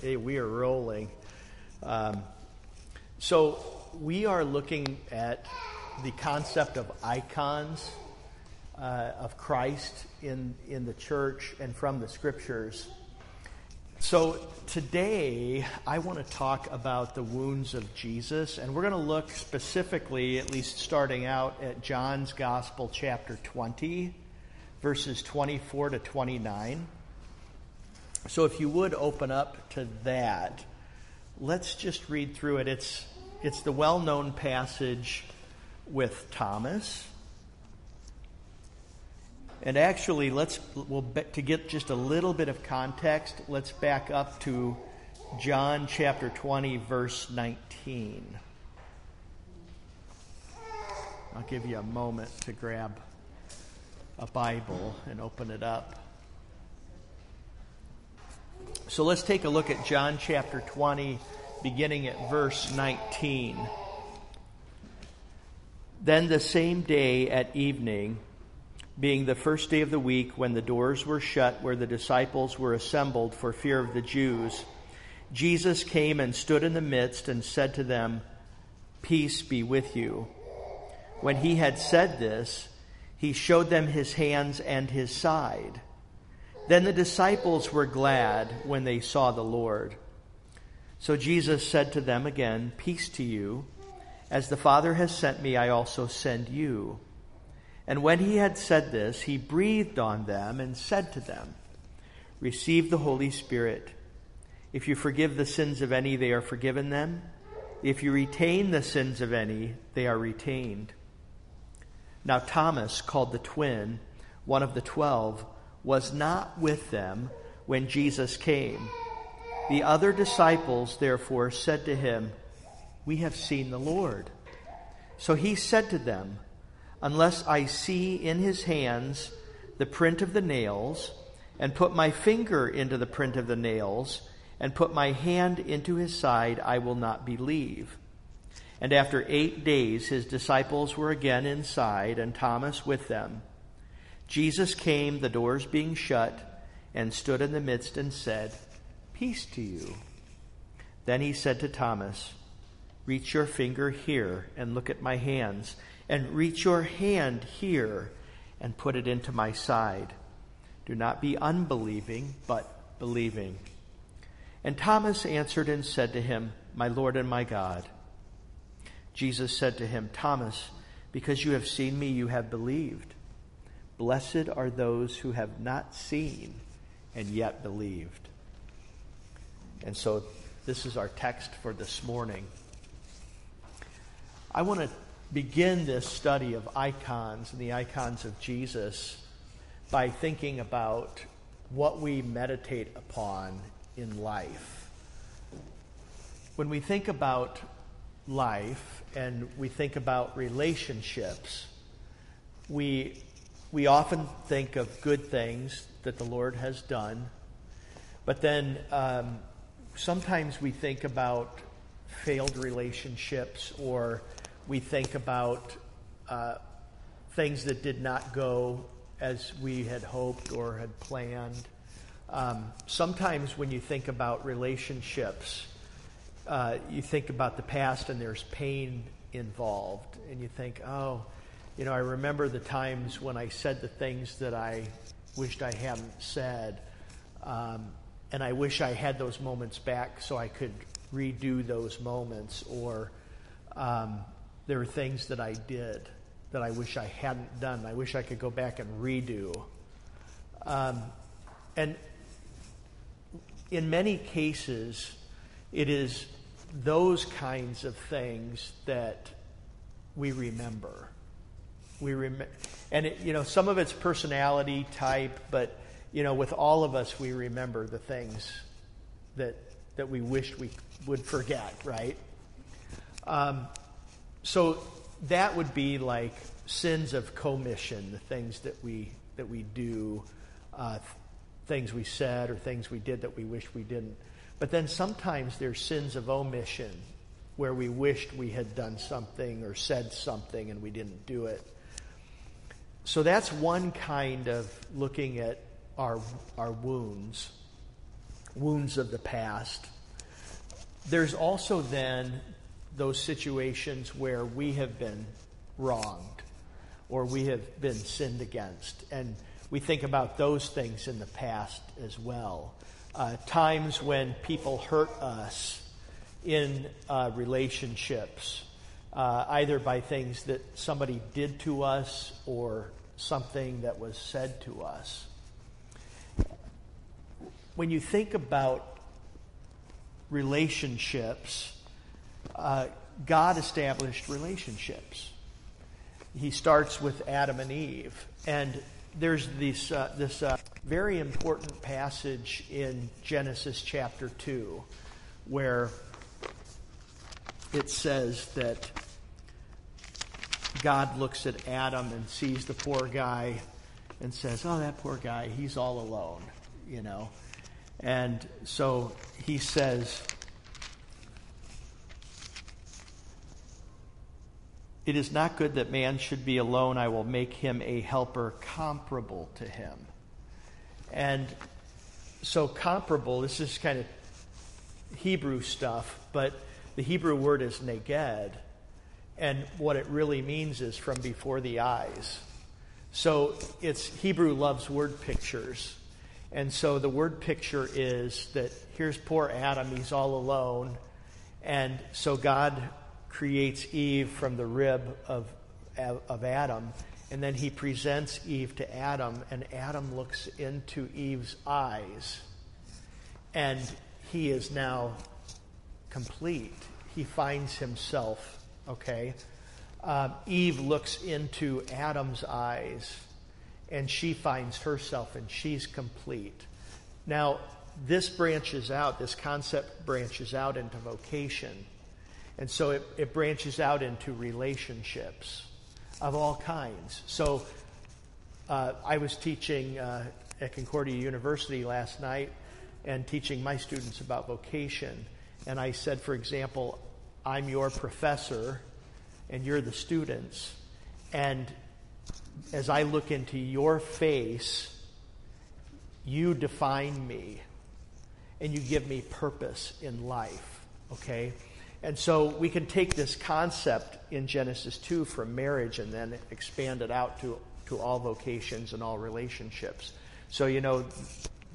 Hey, we are rolling. Um, so, we are looking at the concept of icons uh, of Christ in, in the church and from the scriptures. So, today I want to talk about the wounds of Jesus, and we're going to look specifically, at least starting out, at John's Gospel, chapter 20, verses 24 to 29. So if you would open up to that, let's just read through it. It's, it's the well known passage with Thomas. And actually, let's we'll, to get just a little bit of context, let's back up to John chapter 20, verse 19. I'll give you a moment to grab a Bible and open it up. So let's take a look at John chapter 20, beginning at verse 19. Then the same day at evening, being the first day of the week, when the doors were shut where the disciples were assembled for fear of the Jews, Jesus came and stood in the midst and said to them, Peace be with you. When he had said this, he showed them his hands and his side. Then the disciples were glad when they saw the Lord. So Jesus said to them again, Peace to you. As the Father has sent me, I also send you. And when he had said this, he breathed on them and said to them, Receive the Holy Spirit. If you forgive the sins of any, they are forgiven them. If you retain the sins of any, they are retained. Now, Thomas, called the twin, one of the twelve, was not with them when Jesus came. The other disciples, therefore, said to him, We have seen the Lord. So he said to them, Unless I see in his hands the print of the nails, and put my finger into the print of the nails, and put my hand into his side, I will not believe. And after eight days, his disciples were again inside, and Thomas with them. Jesus came, the doors being shut, and stood in the midst and said, Peace to you. Then he said to Thomas, Reach your finger here and look at my hands, and reach your hand here and put it into my side. Do not be unbelieving, but believing. And Thomas answered and said to him, My Lord and my God. Jesus said to him, Thomas, because you have seen me, you have believed. Blessed are those who have not seen and yet believed. And so this is our text for this morning. I want to begin this study of icons and the icons of Jesus by thinking about what we meditate upon in life. When we think about life and we think about relationships, we we often think of good things that the Lord has done, but then um, sometimes we think about failed relationships or we think about uh, things that did not go as we had hoped or had planned. Um, sometimes when you think about relationships, uh, you think about the past and there's pain involved, and you think, oh, you know, I remember the times when I said the things that I wished I hadn't said. Um, and I wish I had those moments back so I could redo those moments. Or um, there are things that I did that I wish I hadn't done. I wish I could go back and redo. Um, and in many cases, it is those kinds of things that we remember. We rem- and it, you know some of it's personality type, but you know with all of us we remember the things that that we wished we would forget, right? Um, so that would be like sins of commission, the things that we that we do, uh, things we said or things we did that we wish we didn't. But then sometimes there's sins of omission, where we wished we had done something or said something and we didn't do it. So that's one kind of looking at our, our wounds. wounds of the past. There's also then those situations where we have been wronged or we have been sinned against. And we think about those things in the past as well. Uh, times when people hurt us in uh, relationships, uh, either by things that somebody did to us or something that was said to us. When you think about relationships, uh, God established relationships. He starts with Adam and Eve. And there's this, uh, this uh, very important passage in Genesis chapter 2 where it says that God looks at Adam and sees the poor guy and says, Oh, that poor guy, he's all alone, you know. And so he says, It is not good that man should be alone. I will make him a helper comparable to him. And so, comparable, this is kind of Hebrew stuff, but the Hebrew word is neged. And what it really means is from before the eyes. So, it's Hebrew loves word pictures. And so the word picture is that here's poor Adam, he's all alone. And so God creates Eve from the rib of, of Adam, and then he presents Eve to Adam, and Adam looks into Eve's eyes, and he is now complete. He finds himself, okay? Um, Eve looks into Adam's eyes, and she finds herself, and she's complete. Now, this branches out, this concept branches out into vocation. And so it, it branches out into relationships of all kinds. So uh, I was teaching uh, at Concordia University last night and teaching my students about vocation. And I said, for example, I'm your professor and you're the students. And as I look into your face, you define me and you give me purpose in life. Okay? And so we can take this concept in Genesis 2 from marriage and then expand it out to, to all vocations and all relationships. So, you know,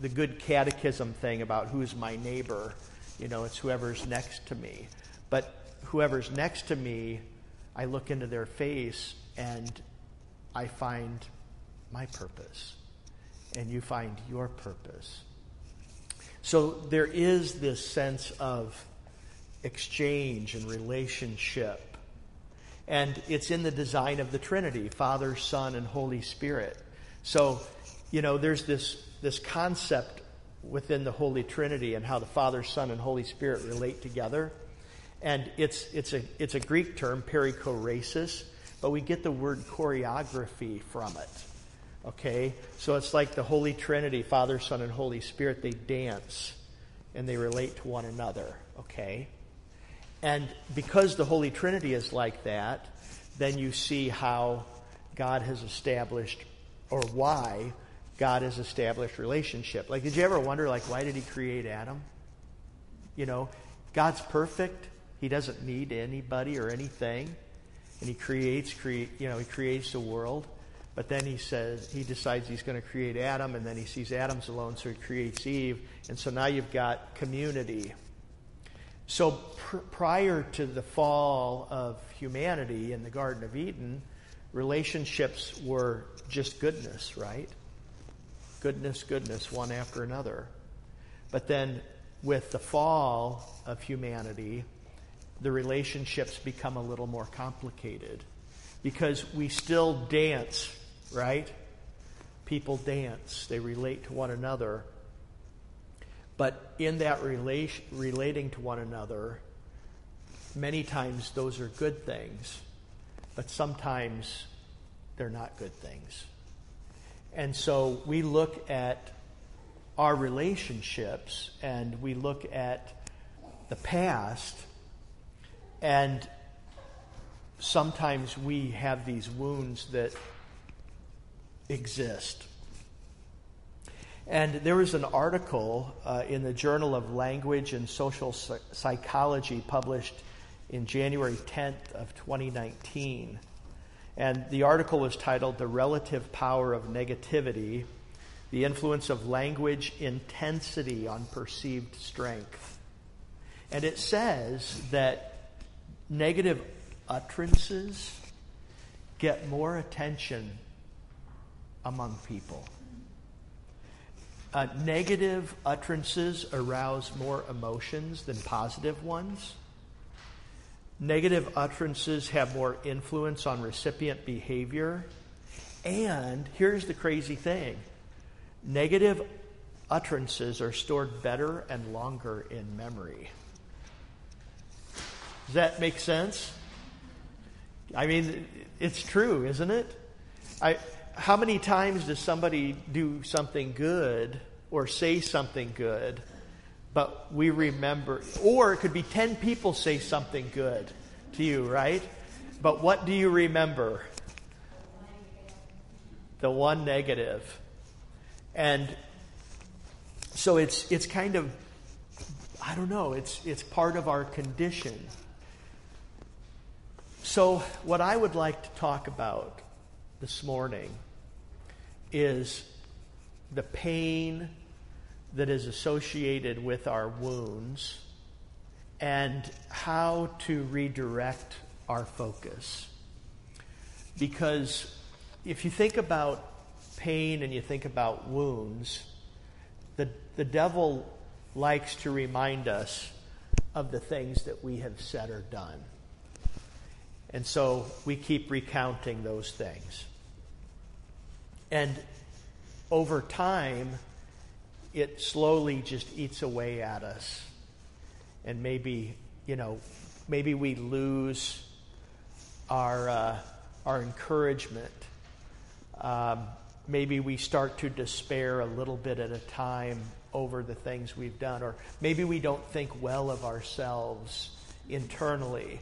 the good catechism thing about who's my neighbor, you know, it's whoever's next to me. But whoever's next to me, I look into their face and I find my purpose. And you find your purpose. So there is this sense of exchange and relationship. And it's in the design of the Trinity Father, Son, and Holy Spirit. So, you know, there's this, this concept within the Holy Trinity and how the Father, Son, and Holy Spirit relate together. And it's, it's, a, it's a Greek term, perichoresis, but we get the word choreography from it. Okay? So it's like the Holy Trinity, Father, Son, and Holy Spirit, they dance and they relate to one another. Okay? And because the Holy Trinity is like that, then you see how God has established, or why God has established relationship. Like, did you ever wonder, like, why did He create Adam? You know, God's perfect. He doesn't need anybody or anything, and He creates, create, you know, He creates the world. But then He says He decides He's going to create Adam, and then He sees Adam's alone, so He creates Eve, and so now you've got community so pr- prior to the fall of humanity in the Garden of Eden, relationships were just goodness, right? Goodness, goodness, one after another. But then with the fall of humanity, the relationships become a little more complicated because we still dance, right? People dance, they relate to one another. But in that relating to one another, many times those are good things, but sometimes they're not good things. And so we look at our relationships and we look at the past, and sometimes we have these wounds that exist. And there was an article uh, in the Journal of Language and Social Psychology published in January 10th of 2019. And the article was titled The Relative Power of Negativity The Influence of Language Intensity on Perceived Strength. And it says that negative utterances get more attention among people. Uh, negative utterances arouse more emotions than positive ones. Negative utterances have more influence on recipient behavior. And here's the crazy thing negative utterances are stored better and longer in memory. Does that make sense? I mean, it's true, isn't it? I, how many times does somebody do something good or say something good, but we remember, or it could be 10 people say something good to you, right? But what do you remember? The one negative. And so it's, it's kind of, I don't know, it's, it's part of our condition. So, what I would like to talk about this morning is the pain that is associated with our wounds and how to redirect our focus. Because if you think about pain and you think about wounds, the, the devil likes to remind us of the things that we have said or done. And so we keep recounting those things. And over time, it slowly just eats away at us. And maybe, you know, maybe we lose our, uh, our encouragement. Um, maybe we start to despair a little bit at a time over the things we've done. Or maybe we don't think well of ourselves internally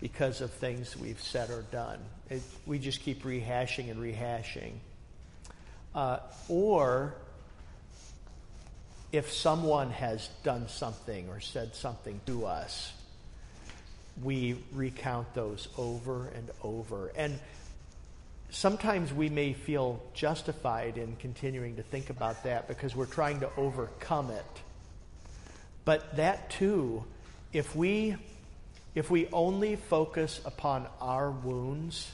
because of things we've said or done. It, we just keep rehashing and rehashing. Uh, or if someone has done something or said something to us, we recount those over and over. And sometimes we may feel justified in continuing to think about that because we're trying to overcome it. But that too, if we if we only focus upon our wounds,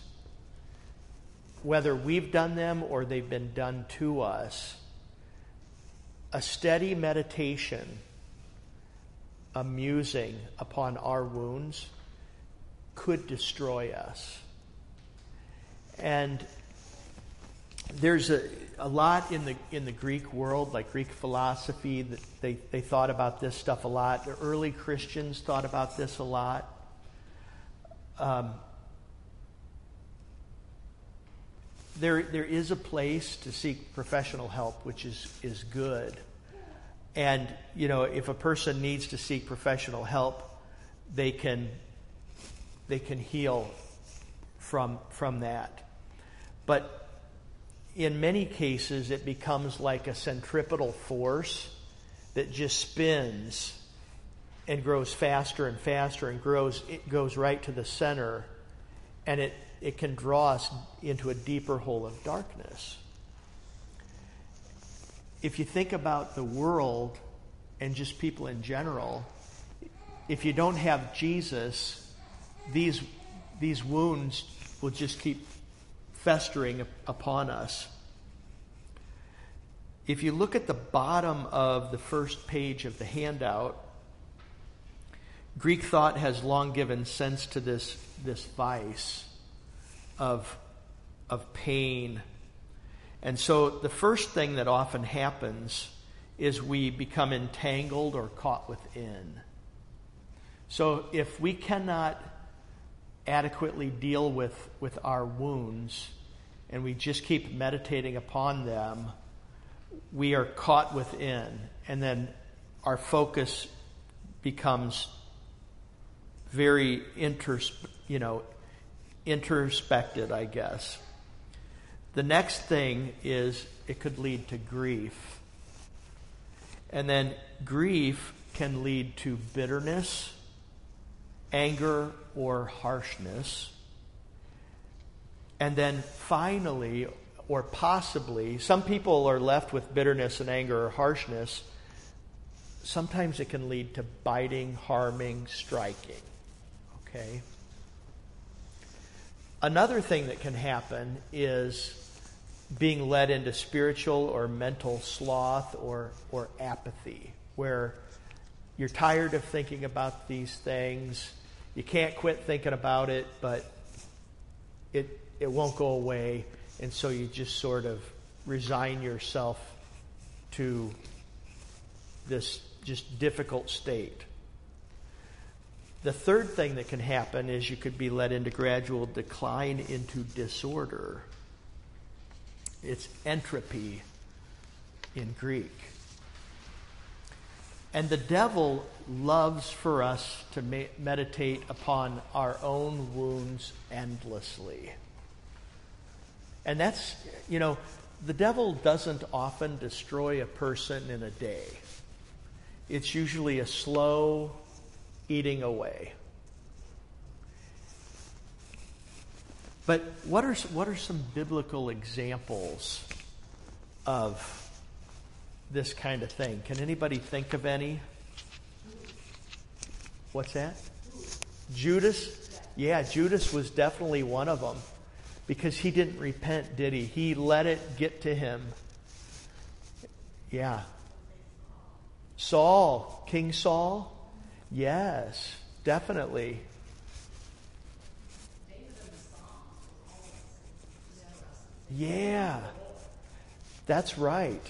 whether we've done them or they've been done to us, a steady meditation, a musing upon our wounds, could destroy us. And there's a, a lot in the in the Greek world, like Greek philosophy, that they, they thought about this stuff a lot. The early Christians thought about this a lot. Um, there, there is a place to seek professional help, which is, is good. And, you know, if a person needs to seek professional help, they can, they can heal from, from that. But in many cases, it becomes like a centripetal force that just spins and grows faster and faster and grows it goes right to the center and it it can draw us into a deeper hole of darkness. If you think about the world and just people in general, if you don't have Jesus, these, these wounds will just keep festering upon us. If you look at the bottom of the first page of the handout, Greek thought has long given sense to this, this vice of, of pain. And so the first thing that often happens is we become entangled or caught within. So if we cannot adequately deal with, with our wounds and we just keep meditating upon them, we are caught within. And then our focus becomes very inters, you know, introspected, I guess. The next thing is it could lead to grief. And then grief can lead to bitterness, anger, or harshness. And then finally, or possibly, some people are left with bitterness and anger or harshness. Sometimes it can lead to biting, harming, striking. Okay? Another thing that can happen is being led into spiritual or mental sloth or, or apathy, where you're tired of thinking about these things. You can't quit thinking about it, but it, it won't go away. And so you just sort of resign yourself to this just difficult state. The third thing that can happen is you could be led into gradual decline into disorder. It's entropy in Greek. And the devil loves for us to me- meditate upon our own wounds endlessly. And that's, you know, the devil doesn't often destroy a person in a day. It's usually a slow eating away. But what are, what are some biblical examples of this kind of thing? Can anybody think of any? What's that? Judas? Yeah, Judas was definitely one of them because he didn't repent, did he? He let it get to him. Yeah. Saul, King Saul? Yes, definitely. Yeah, that's right.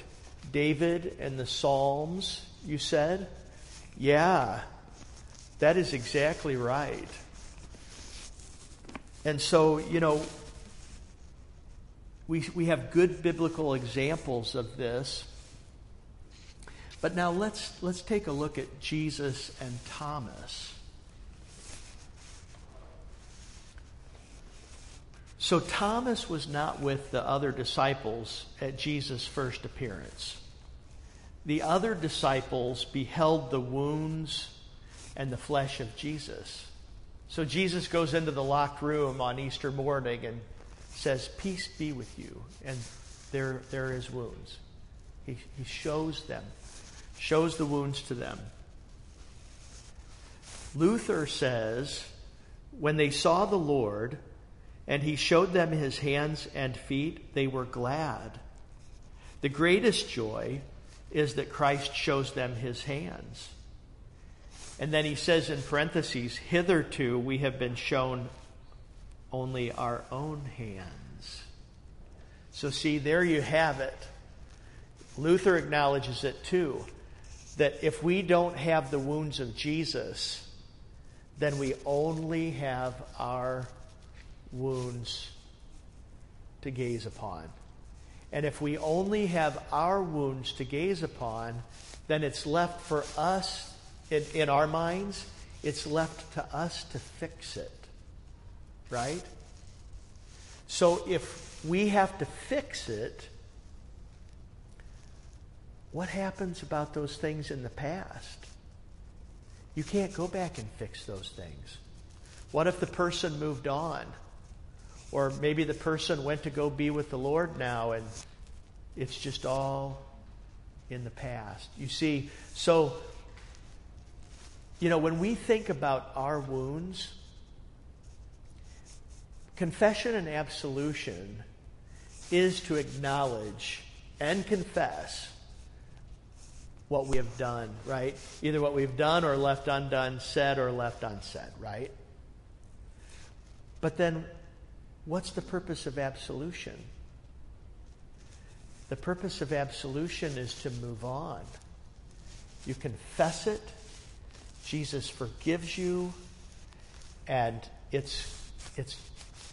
David and the Psalms, you said? Yeah, that is exactly right. And so, you know, we, we have good biblical examples of this. But now let's, let's take a look at Jesus and Thomas. So Thomas was not with the other disciples at Jesus' first appearance. The other disciples beheld the wounds and the flesh of Jesus. So Jesus goes into the locked room on Easter morning and says, Peace be with you. And there, there is wounds. He, he shows them, shows the wounds to them. Luther says, when they saw the Lord, and he showed them his hands and feet, they were glad. The greatest joy is that Christ shows them his hands. And then he says in parentheses, hitherto we have been shown only our own hands. So, see, there you have it. Luther acknowledges it too that if we don't have the wounds of Jesus, then we only have our wounds to gaze upon. And if we only have our wounds to gaze upon, then it's left for us, in, in our minds, it's left to us to fix it. Right? So if we have to fix it, what happens about those things in the past? You can't go back and fix those things. What if the person moved on? Or maybe the person went to go be with the Lord now and it's just all in the past. You see, so, you know, when we think about our wounds, confession and absolution is to acknowledge and confess what we have done, right? Either what we've done or left undone, said or left unsaid, right? But then What's the purpose of absolution? The purpose of absolution is to move on. You confess it, Jesus forgives you, and it's, it's,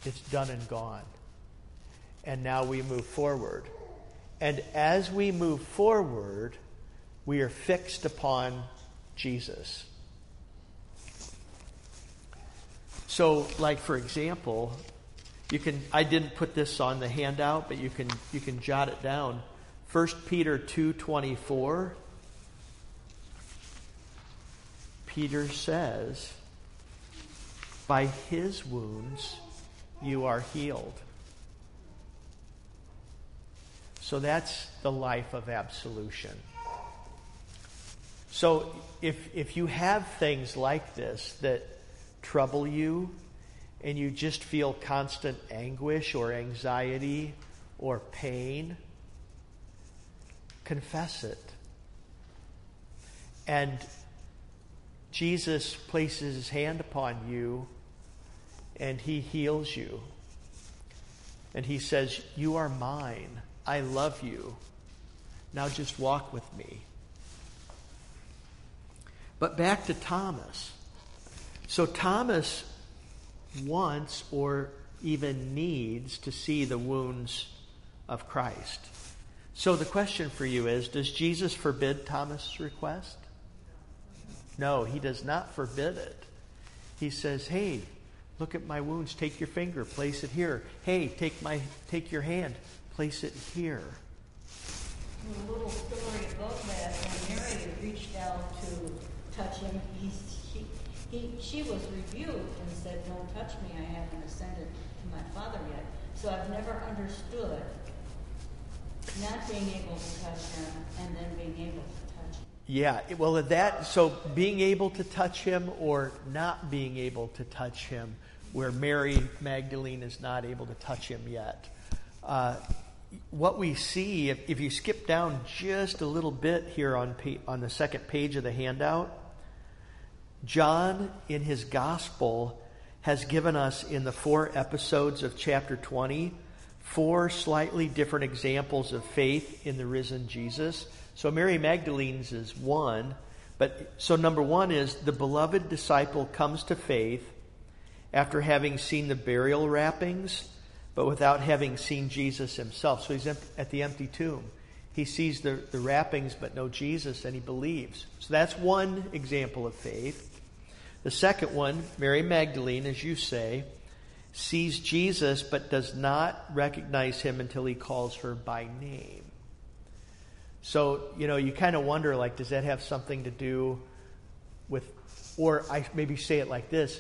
it's done and gone. And now we move forward. And as we move forward, we are fixed upon Jesus. So, like for example, you can I didn't put this on the handout, but you can you can jot it down. 1 Peter 2:24 Peter says, by his wounds you are healed. So that's the life of absolution. So if, if you have things like this that trouble you and you just feel constant anguish or anxiety or pain, confess it. And Jesus places his hand upon you and he heals you. And he says, You are mine. I love you. Now just walk with me. But back to Thomas. So Thomas wants or even needs to see the wounds of Christ. So the question for you is Does Jesus forbid Thomas' request? No, he does not forbid it. He says, Hey, look at my wounds. Take your finger, place it here. Hey, take, my, take your hand, place it here. A little story that. When Mary reached out to touch him, he, he, she was rebuked and said, Don't touch me. I haven't ascended to my Father yet. So I've never understood not being able to touch him and then being able to touch him. Yeah, well, that, so being able to touch him or not being able to touch him, where Mary Magdalene is not able to touch him yet. Uh, what we see, if, if, you skip down just a little bit here on, pa- on the second page of the handout, John, in his gospel, has given us in the four episodes of chapter 20 four slightly different examples of faith in the risen Jesus. So Mary Magdalene's is one, but so number one is the beloved disciple comes to faith after having seen the burial wrappings, but without having seen Jesus himself. So he's at the empty tomb. He sees the, the wrappings, but no Jesus, and he believes. So that's one example of faith. The second one, Mary Magdalene, as you say, sees Jesus but does not recognize him until he calls her by name. So, you know, you kind of wonder like, does that have something to do with, or I maybe say it like this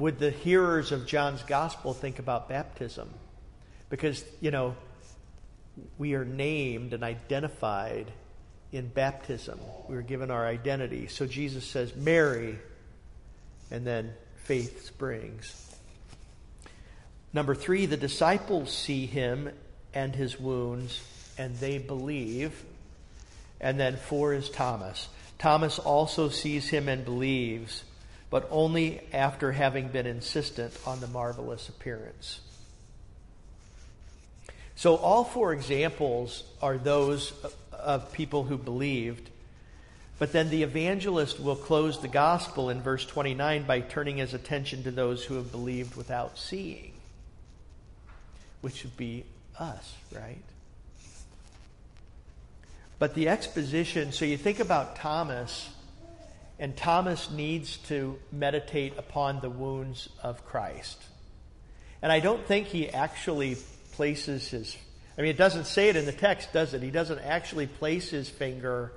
would the hearers of John's gospel think about baptism? Because, you know, we are named and identified in baptism. We are given our identity. So Jesus says, Mary, and then faith springs. Number three, the disciples see him and his wounds, and they believe. And then four is Thomas. Thomas also sees him and believes, but only after having been insistent on the marvelous appearance. So, all four examples are those of people who believed. But then the evangelist will close the gospel in verse 29 by turning his attention to those who have believed without seeing which would be us, right? But the exposition, so you think about Thomas, and Thomas needs to meditate upon the wounds of Christ. And I don't think he actually places his, I mean, it doesn't say it in the text, does it? He doesn't actually place his finger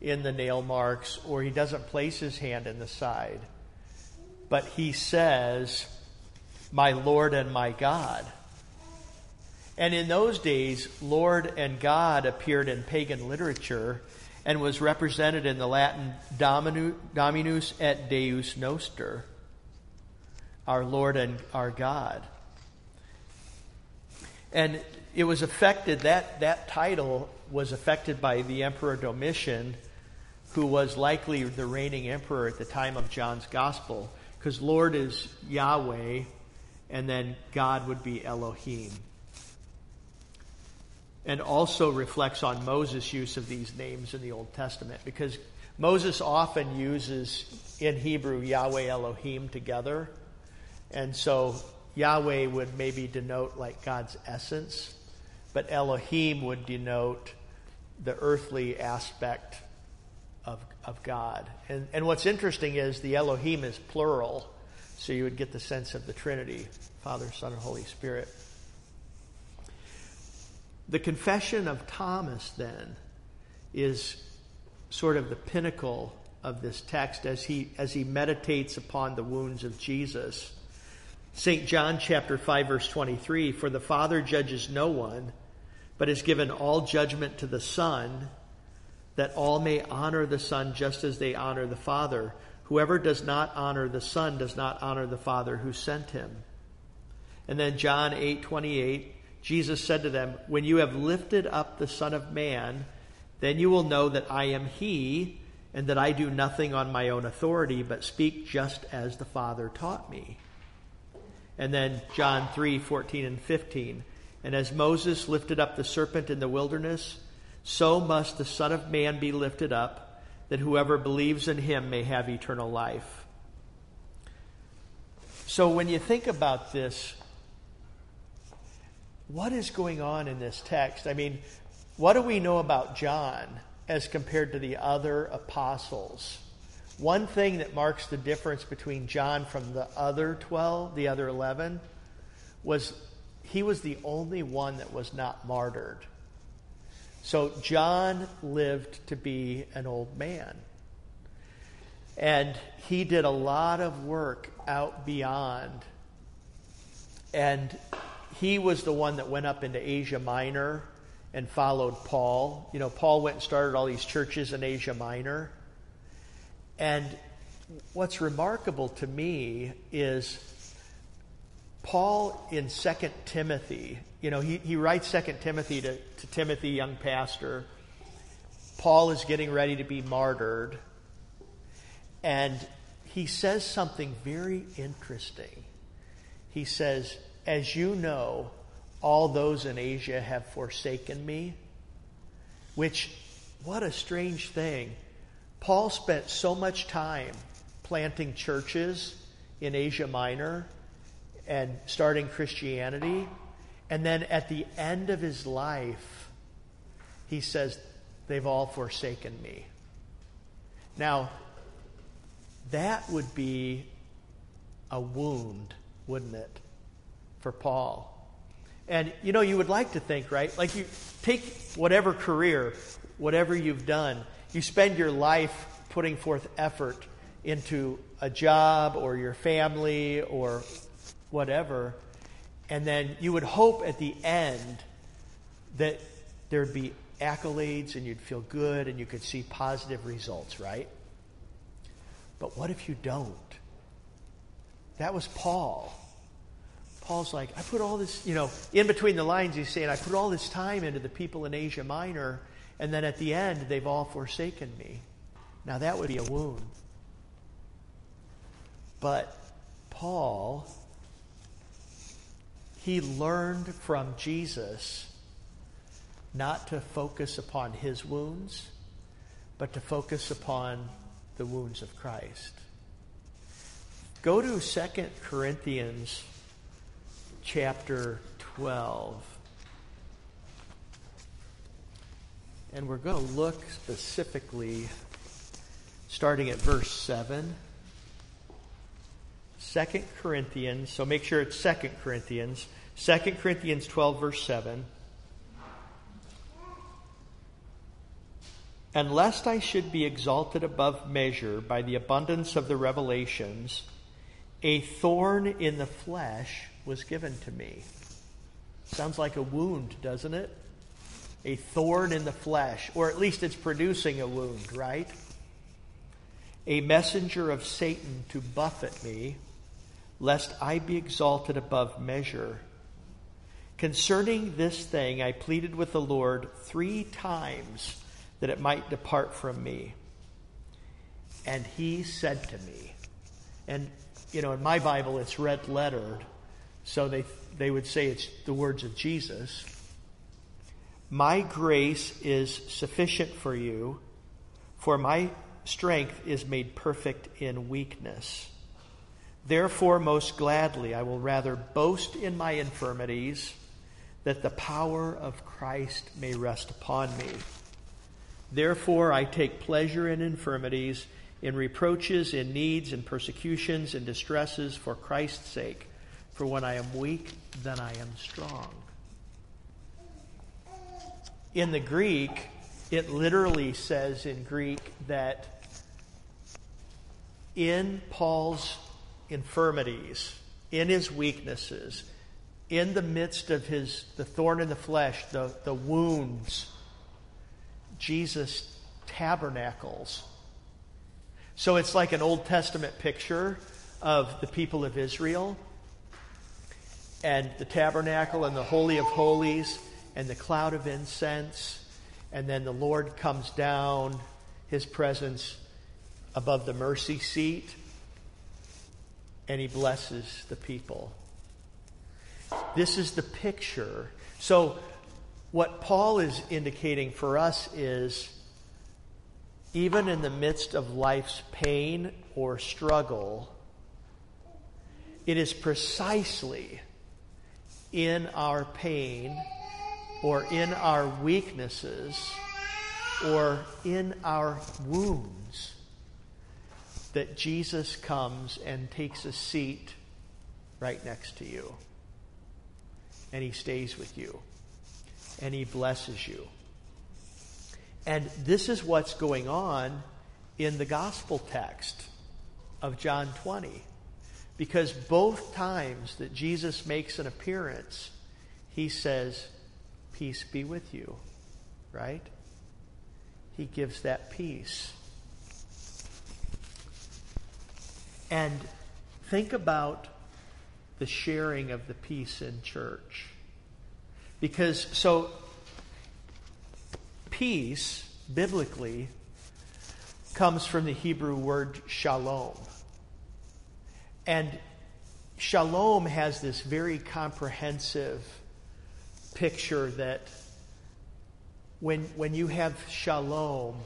in the nail marks or he doesn't place his hand in the side. But he says, My Lord and my God. And in those days, Lord and God appeared in pagan literature and was represented in the Latin Dominus et Deus Noster, our Lord and our God. And it was affected, that, that title was affected by the Emperor Domitian, who was likely the reigning emperor at the time of John's Gospel, because Lord is Yahweh, and then God would be Elohim and also reflects on Moses' use of these names in the Old Testament because Moses often uses in Hebrew Yahweh Elohim together. And so Yahweh would maybe denote like God's essence, but Elohim would denote the earthly aspect of, of God. And, and what's interesting is the Elohim is plural, so you would get the sense of the Trinity Father, Son, and Holy Spirit. The confession of Thomas, then, is sort of the pinnacle of this text as he, as he meditates upon the wounds of Jesus. St. John chapter 5 verse 23, for the Father judges no one, but has given all judgment to the Son, that all may honor the Son just as they honor the Father. Whoever does not honor the Son does not honor the Father who sent him. And then John 8:28, Jesus said to them, "When you have lifted up the Son of man, then you will know that I am he, and that I do nothing on my own authority, but speak just as the Father taught me." And then John 3 14 and 15. And as Moses lifted up the serpent in the wilderness, so must the Son of Man be lifted up, that whoever believes in him may have eternal life. So when you think about this, what is going on in this text? I mean, what do we know about John as compared to the other apostles? One thing that marks the difference between John from the other 12, the other 11, was he was the only one that was not martyred. So John lived to be an old man. And he did a lot of work out beyond. And he was the one that went up into Asia Minor and followed Paul. You know, Paul went and started all these churches in Asia Minor. And what's remarkable to me is Paul in 2 Timothy, you know, he, he writes 2 Timothy to, to Timothy, young pastor. Paul is getting ready to be martyred. And he says something very interesting. He says, As you know, all those in Asia have forsaken me. Which, what a strange thing. Paul spent so much time planting churches in Asia Minor and starting Christianity. And then at the end of his life, he says, They've all forsaken me. Now, that would be a wound, wouldn't it, for Paul? And you know, you would like to think, right? Like you take whatever career, whatever you've done, you spend your life putting forth effort into a job or your family or whatever, and then you would hope at the end that there'd be accolades and you'd feel good and you could see positive results, right? But what if you don't? That was Paul. Paul's like, I put all this, you know, in between the lines, he's saying, I put all this time into the people in Asia Minor, and then at the end, they've all forsaken me. Now, that would be a wound. But Paul, he learned from Jesus not to focus upon his wounds, but to focus upon the wounds of Christ. Go to 2 Corinthians chapter 12. And we're going to look specifically starting at verse 7. 2 Corinthians, so make sure it's 2 Corinthians. 2 Corinthians 12, verse 7. And lest I should be exalted above measure by the abundance of the revelations, a thorn in the flesh was given to me. Sounds like a wound, doesn't it? A thorn in the flesh, or at least it's producing a wound, right? A messenger of Satan to buffet me, lest I be exalted above measure. Concerning this thing, I pleaded with the Lord three times that it might depart from me. And he said to me, and you know, in my Bible it's red lettered, so they, they would say it's the words of Jesus. My grace is sufficient for you, for my strength is made perfect in weakness. Therefore, most gladly, I will rather boast in my infirmities, that the power of Christ may rest upon me. Therefore, I take pleasure in infirmities, in reproaches, in needs, in persecutions, in distresses for Christ's sake. For when I am weak, then I am strong. In the Greek, it literally says in Greek that in Paul's infirmities, in his weaknesses, in the midst of his the thorn in the flesh, the, the wounds, Jesus tabernacles. So it's like an Old Testament picture of the people of Israel and the tabernacle and the Holy of Holies and the cloud of incense. And then the Lord comes down, his presence above the mercy seat, and he blesses the people. This is the picture. So, what Paul is indicating for us is even in the midst of life's pain or struggle, it is precisely in our pain or in our weaknesses or in our wounds that Jesus comes and takes a seat right next to you. And he stays with you. And he blesses you. And this is what's going on in the gospel text of John 20. Because both times that Jesus makes an appearance, he says, Peace be with you, right? He gives that peace. And think about the sharing of the peace in church. Because, so, peace, biblically, comes from the Hebrew word shalom. And shalom has this very comprehensive picture that when, when you have shalom,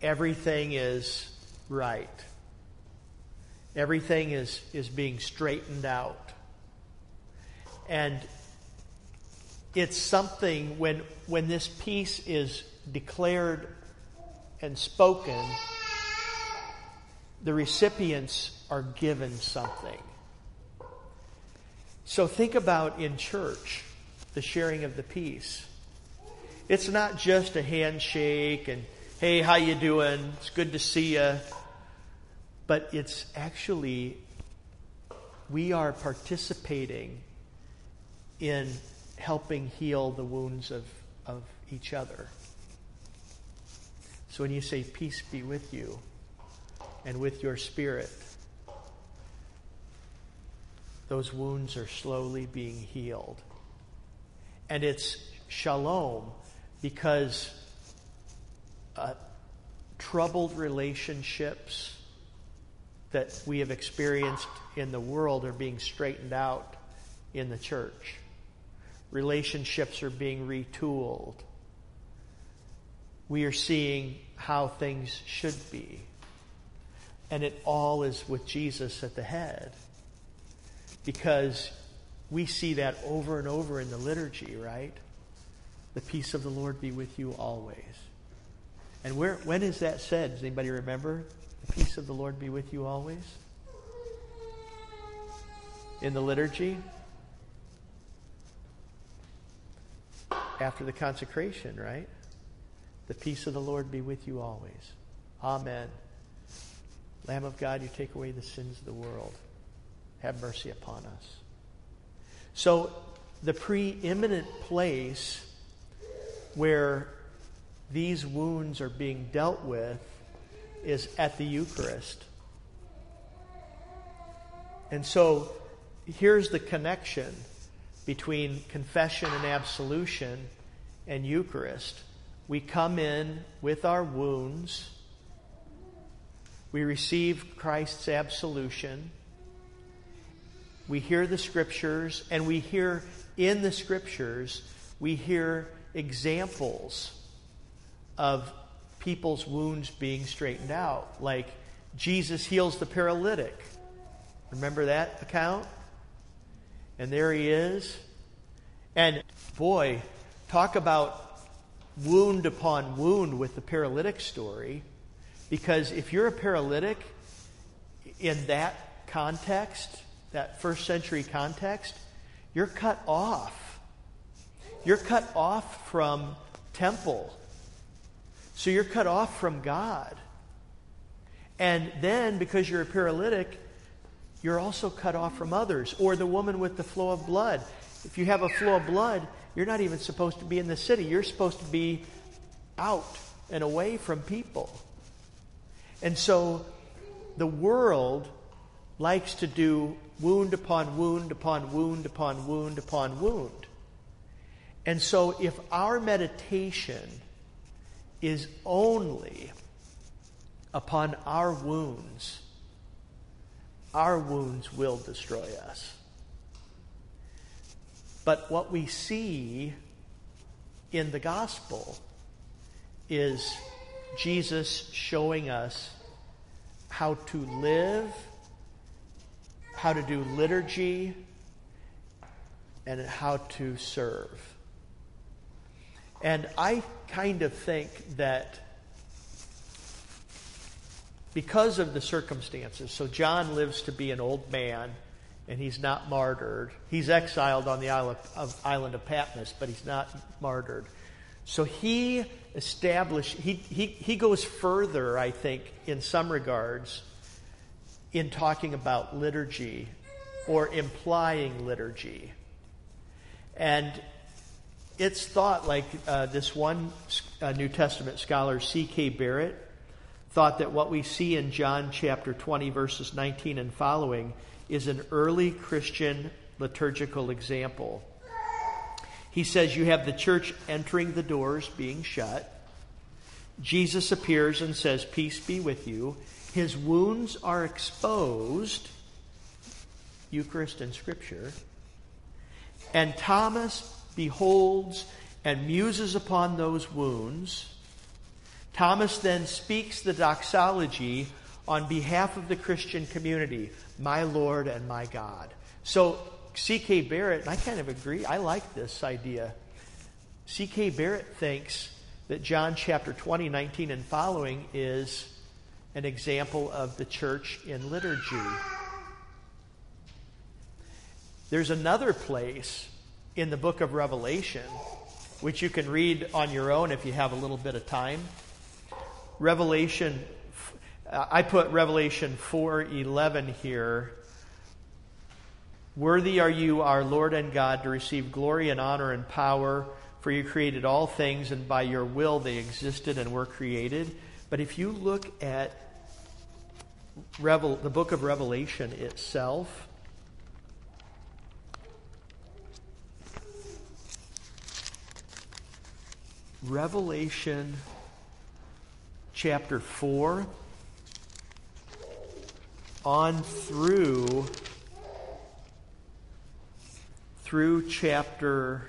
everything is right. Everything is, is being straightened out. And it's something when, when this peace is declared and spoken, the recipients are given something. So think about in church the sharing of the peace. It's not just a handshake and hey, how you doing? It's good to see you. But it's actually we are participating in helping heal the wounds of, of each other. So when you say, Peace be with you and with your spirit, those wounds are slowly being healed. And it's shalom because uh, troubled relationships that we have experienced in the world are being straightened out in the church. Relationships are being retooled. We are seeing how things should be. And it all is with Jesus at the head because we see that over and over in the liturgy, right? The peace of the Lord be with you always. And where, when is that said? Does anybody remember? The peace of the Lord be with you always? In the liturgy? After the consecration, right? The peace of the Lord be with you always. Amen. Lamb of God, you take away the sins of the world have mercy upon us. So, the preeminent place where these wounds are being dealt with is at the Eucharist. And so, here's the connection between confession and absolution and Eucharist. We come in with our wounds. We receive Christ's absolution we hear the scriptures, and we hear in the scriptures, we hear examples of people's wounds being straightened out. Like Jesus heals the paralytic. Remember that account? And there he is. And boy, talk about wound upon wound with the paralytic story. Because if you're a paralytic in that context, that first century context, you're cut off. You're cut off from temple. So you're cut off from God. And then, because you're a paralytic, you're also cut off from others. Or the woman with the flow of blood. If you have a flow of blood, you're not even supposed to be in the city. You're supposed to be out and away from people. And so the world likes to do wound upon wound upon wound upon wound upon wound. And so if our meditation is only upon our wounds, our wounds will destroy us. But what we see in the gospel is Jesus showing us how to live, how to do liturgy, and how to serve. And I kind of think that because of the circumstances, so John lives to be an old man and he's not martyred. He's exiled on the island of, Patmos, but he's not martyred. So he established, he, he, he goes further, I think, in some regards, in talking about liturgy or implying liturgy. And it's thought, like uh, this one uh, New Testament scholar, C.K. Barrett, thought that what we see in John chapter 20, verses 19 and following, is an early Christian liturgical example he says, You have the church entering the doors being shut. Jesus appears and says, Peace be with you. His wounds are exposed, Eucharist and Scripture. And Thomas beholds and muses upon those wounds. Thomas then speaks the doxology on behalf of the Christian community, my Lord and my God. So C.K. Barrett, and I kind of agree, I like this idea. C.K. Barrett thinks that John chapter 20, 19, and following is an example of the church in liturgy. There's another place in the book of Revelation, which you can read on your own if you have a little bit of time. Revelation, I put Revelation 4:11 here Worthy are you, our Lord and God, to receive glory and honor and power, for you created all things, and by your will they existed and were created. But if you look at Revel, the book of Revelation itself, Revelation chapter 4 on through through chapter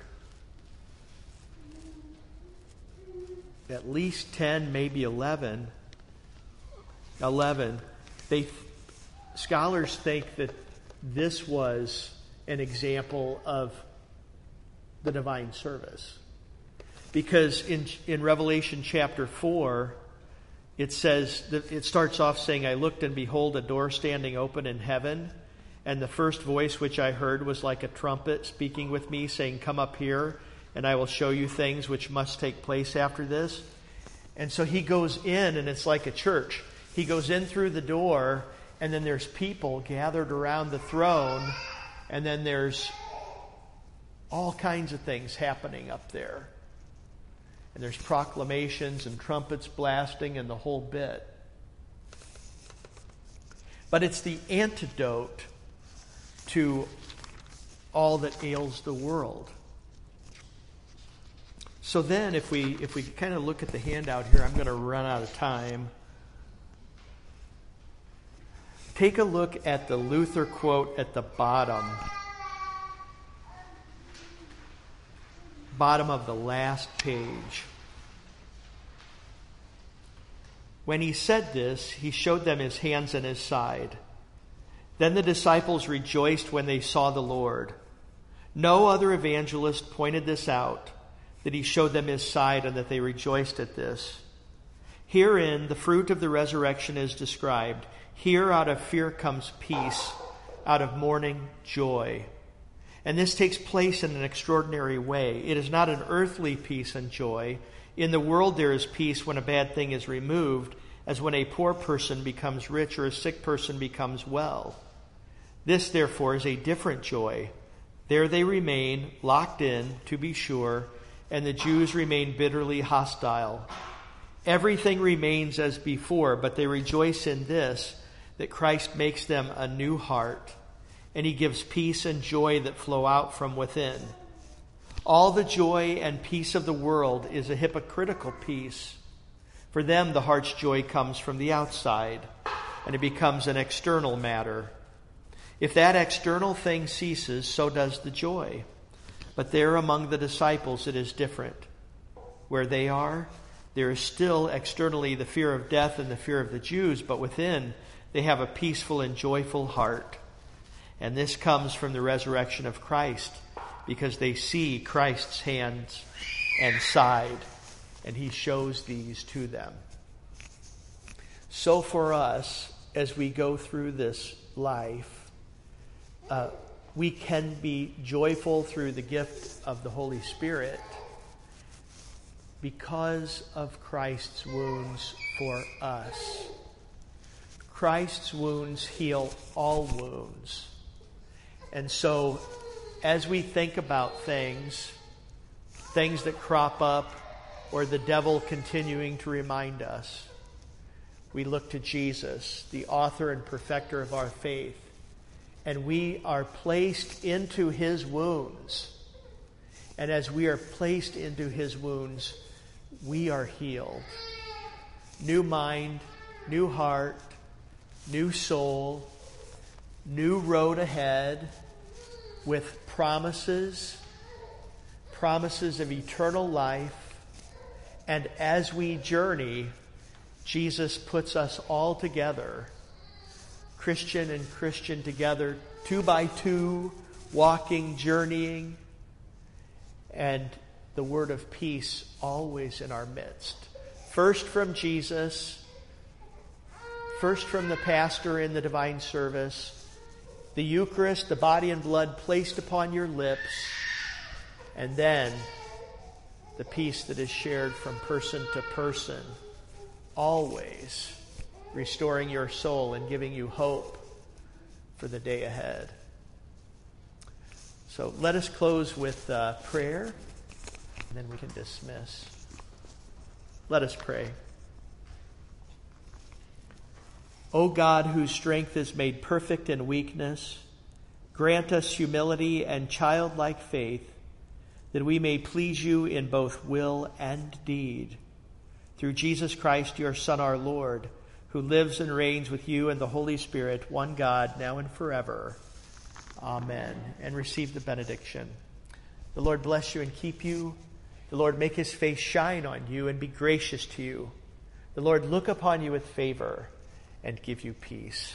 at least 10, maybe 11, 11, they, scholars think that this was an example of the divine service. Because in, in Revelation chapter 4, it says, that it starts off saying, I looked and behold a door standing open in heaven and the first voice which I heard was like a trumpet speaking with me, saying, Come up here, and I will show you things which must take place after this. And so he goes in, and it's like a church. He goes in through the door, and then there's people gathered around the throne, and then there's all kinds of things happening up there. And there's proclamations and trumpets blasting and the whole bit. But it's the antidote to all that ails the world. So then if we if we kind of look at the handout here, I'm going to run out of time. Take a look at the Luther quote at the bottom. Bottom of the last page. When he said this, he showed them his hands and his side. Then the disciples rejoiced when they saw the Lord. No other evangelist pointed this out, that he showed them his side and that they rejoiced at this. Herein, the fruit of the resurrection is described. Here, out of fear comes peace, out of mourning, joy. And this takes place in an extraordinary way. It is not an earthly peace and joy. In the world, there is peace when a bad thing is removed, as when a poor person becomes rich or a sick person becomes well. This, therefore, is a different joy. There they remain, locked in, to be sure, and the Jews remain bitterly hostile. Everything remains as before, but they rejoice in this, that Christ makes them a new heart, and he gives peace and joy that flow out from within. All the joy and peace of the world is a hypocritical peace for them, the heart's joy comes from the outside, and it becomes an external matter. If that external thing ceases, so does the joy. But there among the disciples, it is different. Where they are, there is still externally the fear of death and the fear of the Jews, but within, they have a peaceful and joyful heart. And this comes from the resurrection of Christ, because they see Christ's hands and side and he shows these to them. So for us, as we go through this life, uh, we can be joyful through the gift of the Holy Spirit because of Christ's wounds for us. Christ's wounds heal all wounds. And so, as we think about things, things that crop up, or the devil continuing to remind us. We look to Jesus, the author and perfecter of our faith, and we are placed into his wounds. And as we are placed into his wounds, we are healed. New mind, new heart, new soul, new road ahead with promises, promises of eternal life and as we journey, Jesus puts us all together, Christian and Christian together, two by two, walking, journeying, and the word of peace always in our midst. First from Jesus, first from the pastor in the divine service, the Eucharist, the body and blood placed upon your lips, and then the peace that is shared from person to person, always restoring your soul and giving you hope for the day ahead. So let us close with uh, prayer, and then we can dismiss. Let us pray. O God, whose strength is made perfect in weakness, grant us humility and childlike faith that we may please you in both will and deed. Through Jesus Christ, your Son, our Lord, who lives and reigns with you and the Holy Spirit, one God, now and forever. Amen. And receive the benediction. The Lord bless you and keep you. The Lord make his face shine on you and be gracious to you. The Lord look upon you with favor and give you peace.